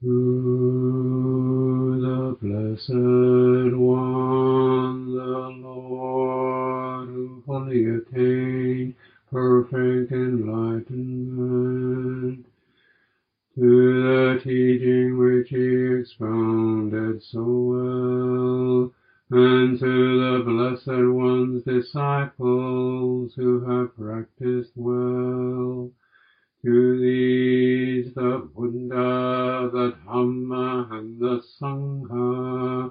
through the blessed one, the Lord, who attained perfect enlightenment, to the teaching which he expounded so well, and to the blessed one's disciples who have practiced well. To these the Buddha, the Dhamma, and the Sangha,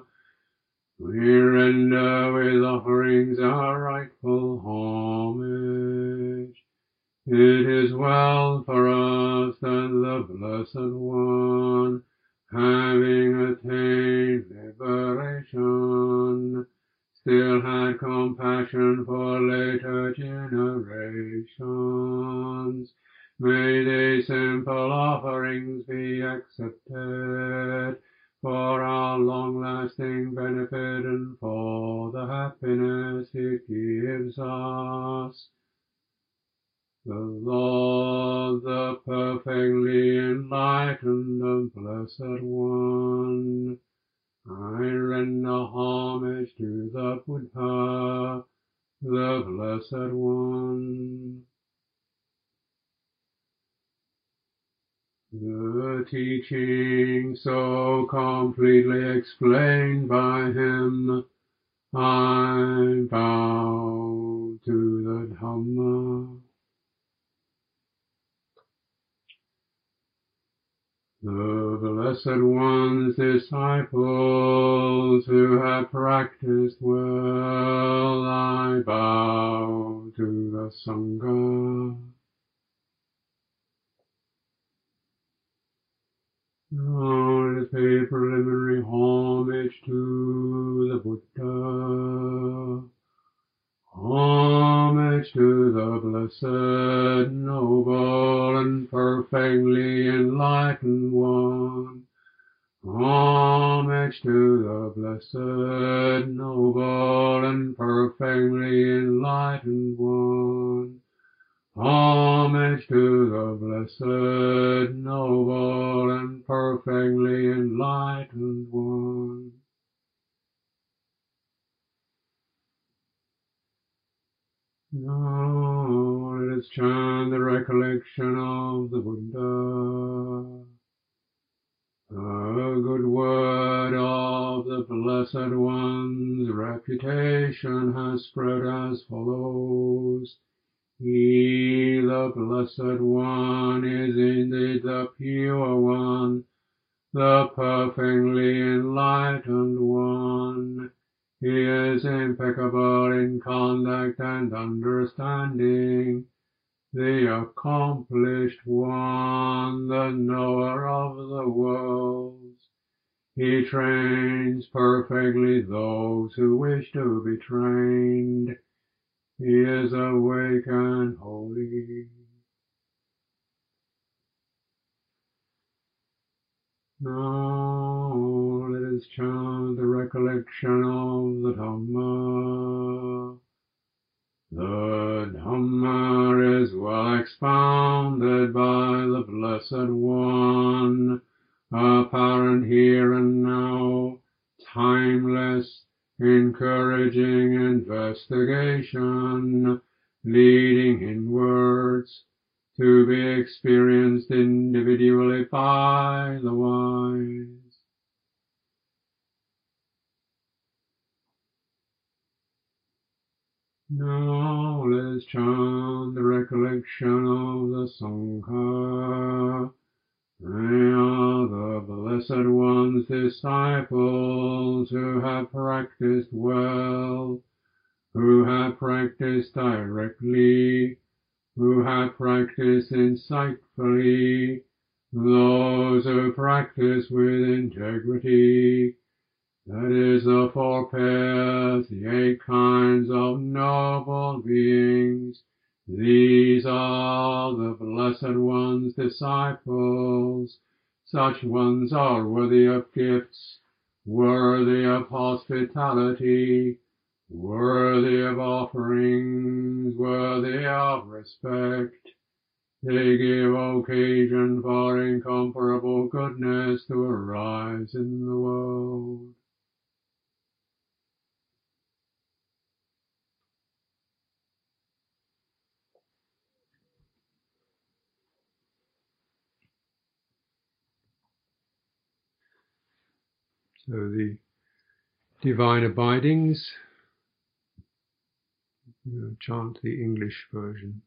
we render with offerings our rightful homage. It is well for us that the Blessed One, having attained liberation, still had compassion for later generations. May these simple offerings be accepted for our long-lasting benefit and for the happiness it gives us. The Lord, the perfectly enlightened and blessed one, I render homage to the Buddha, the blessed one. The teaching so completely explained by him, I bow to the Dhamma. The Blessed One's disciples who have practiced well, I bow to the Sangha. Now let us pay preliminary homage to the Buddha. Homage to the blessed, noble, and perfectly enlightened one. Homage to the blessed, noble, and perfectly enlightened one. Homage to the blessed, noble, perfectly enlightened one. Now let us chant the recollection of the Buddha. A good word of the Blessed One's reputation has spread as follows. He, the Blessed One, is indeed the pure one, the perfectly enlightened one. He is impeccable in conduct and understanding, the accomplished one, the knower of the worlds. He trains perfectly those who wish to be trained. He is awake and holy. Now let us chant the recollection of the Dhamma. The Dhamma is well expounded by the Blessed One, apparent here and now, timeless, encouraging investigation, leading inwards, to be experienced individually by the wise. Now let's chant the recollection of the Sangha. They are the Blessed One's disciples who have practiced well, who have directly, who have practiced insightfully, those who practice with integrity. That is the four pairs, the eight kinds of noble beings. These are the Blessed One's disciples. Such ones are worthy of gifts, worthy of hospitality, worthy of offerings, worthy of respect. They give occasion for incomparable goodness to arise in the world. So the divine abidings, you know, chant the English version.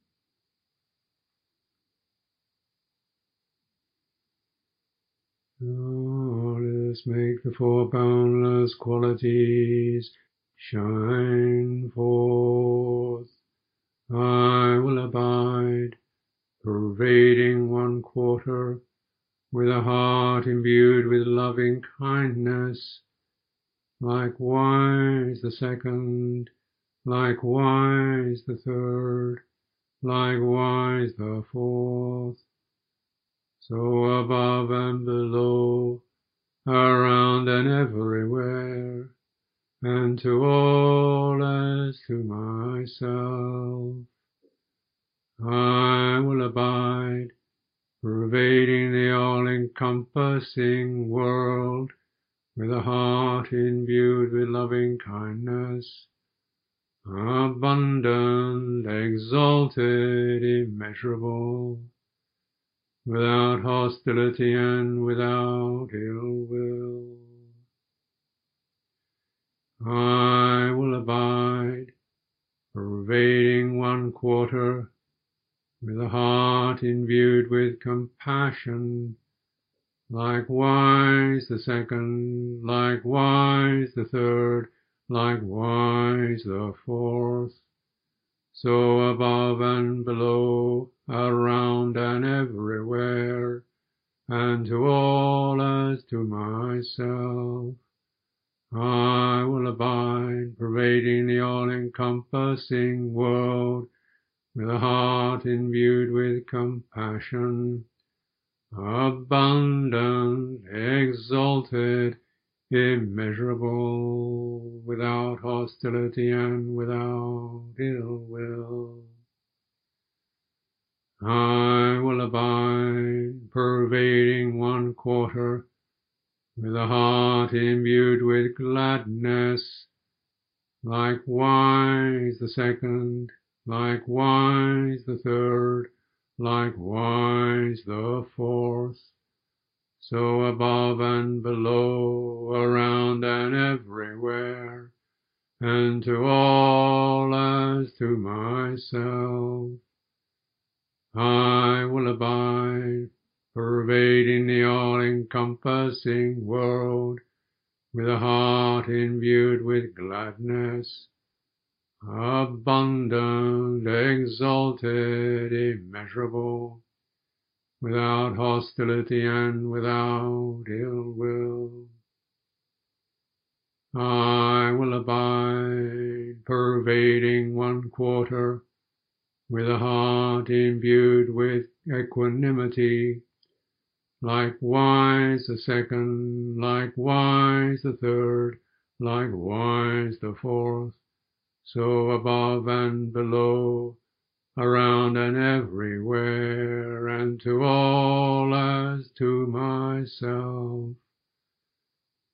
Oh, let us make the four boundless qualities shine forth. I will abide, pervading one quarter with a heart imbued with loving kindness. Likewise the second, likewise the third, likewise the fourth so above and below, around and everywhere, and to all as to myself. I will abide, pervading the all-encompassing world with a heart imbued with loving kindness, abundant, exalted, immeasurable without hostility and without ill will. I will abide, pervading one quarter, with a heart imbued with compassion, likewise the second, likewise the third, likewise the fourth, so above and below, around and everywhere, and to all as to myself. I will abide, pervading the all-encompassing world, with a heart imbued with compassion, abundant, exalted, immeasurable, without hostility and without ill will. I will abide, pervading one quarter, with a heart imbued with gladness, likewise the second, likewise the third, likewise the fourth, so above and below, around and everywhere, and to all as to myself. I will abide, pervading the all-encompassing world, with a heart imbued with gladness, abundant, exalted, immeasurable, without hostility and without ill will. I will abide, pervading one quarter, with a heart imbued with equanimity, likewise the second, likewise the third, likewise the fourth, so above and below, around and everywhere, and to all as to myself.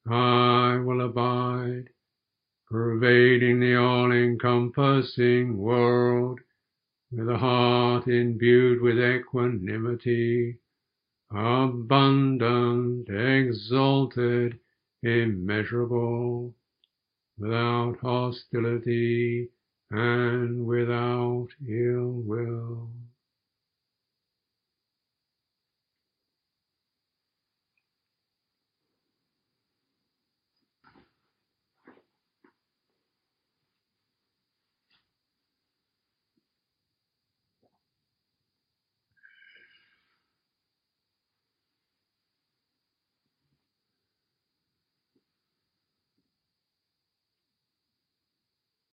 I will abide, pervading the all-encompassing world, with a heart imbued with equanimity, abundant, exalted, immeasurable, without hostility and without ill will.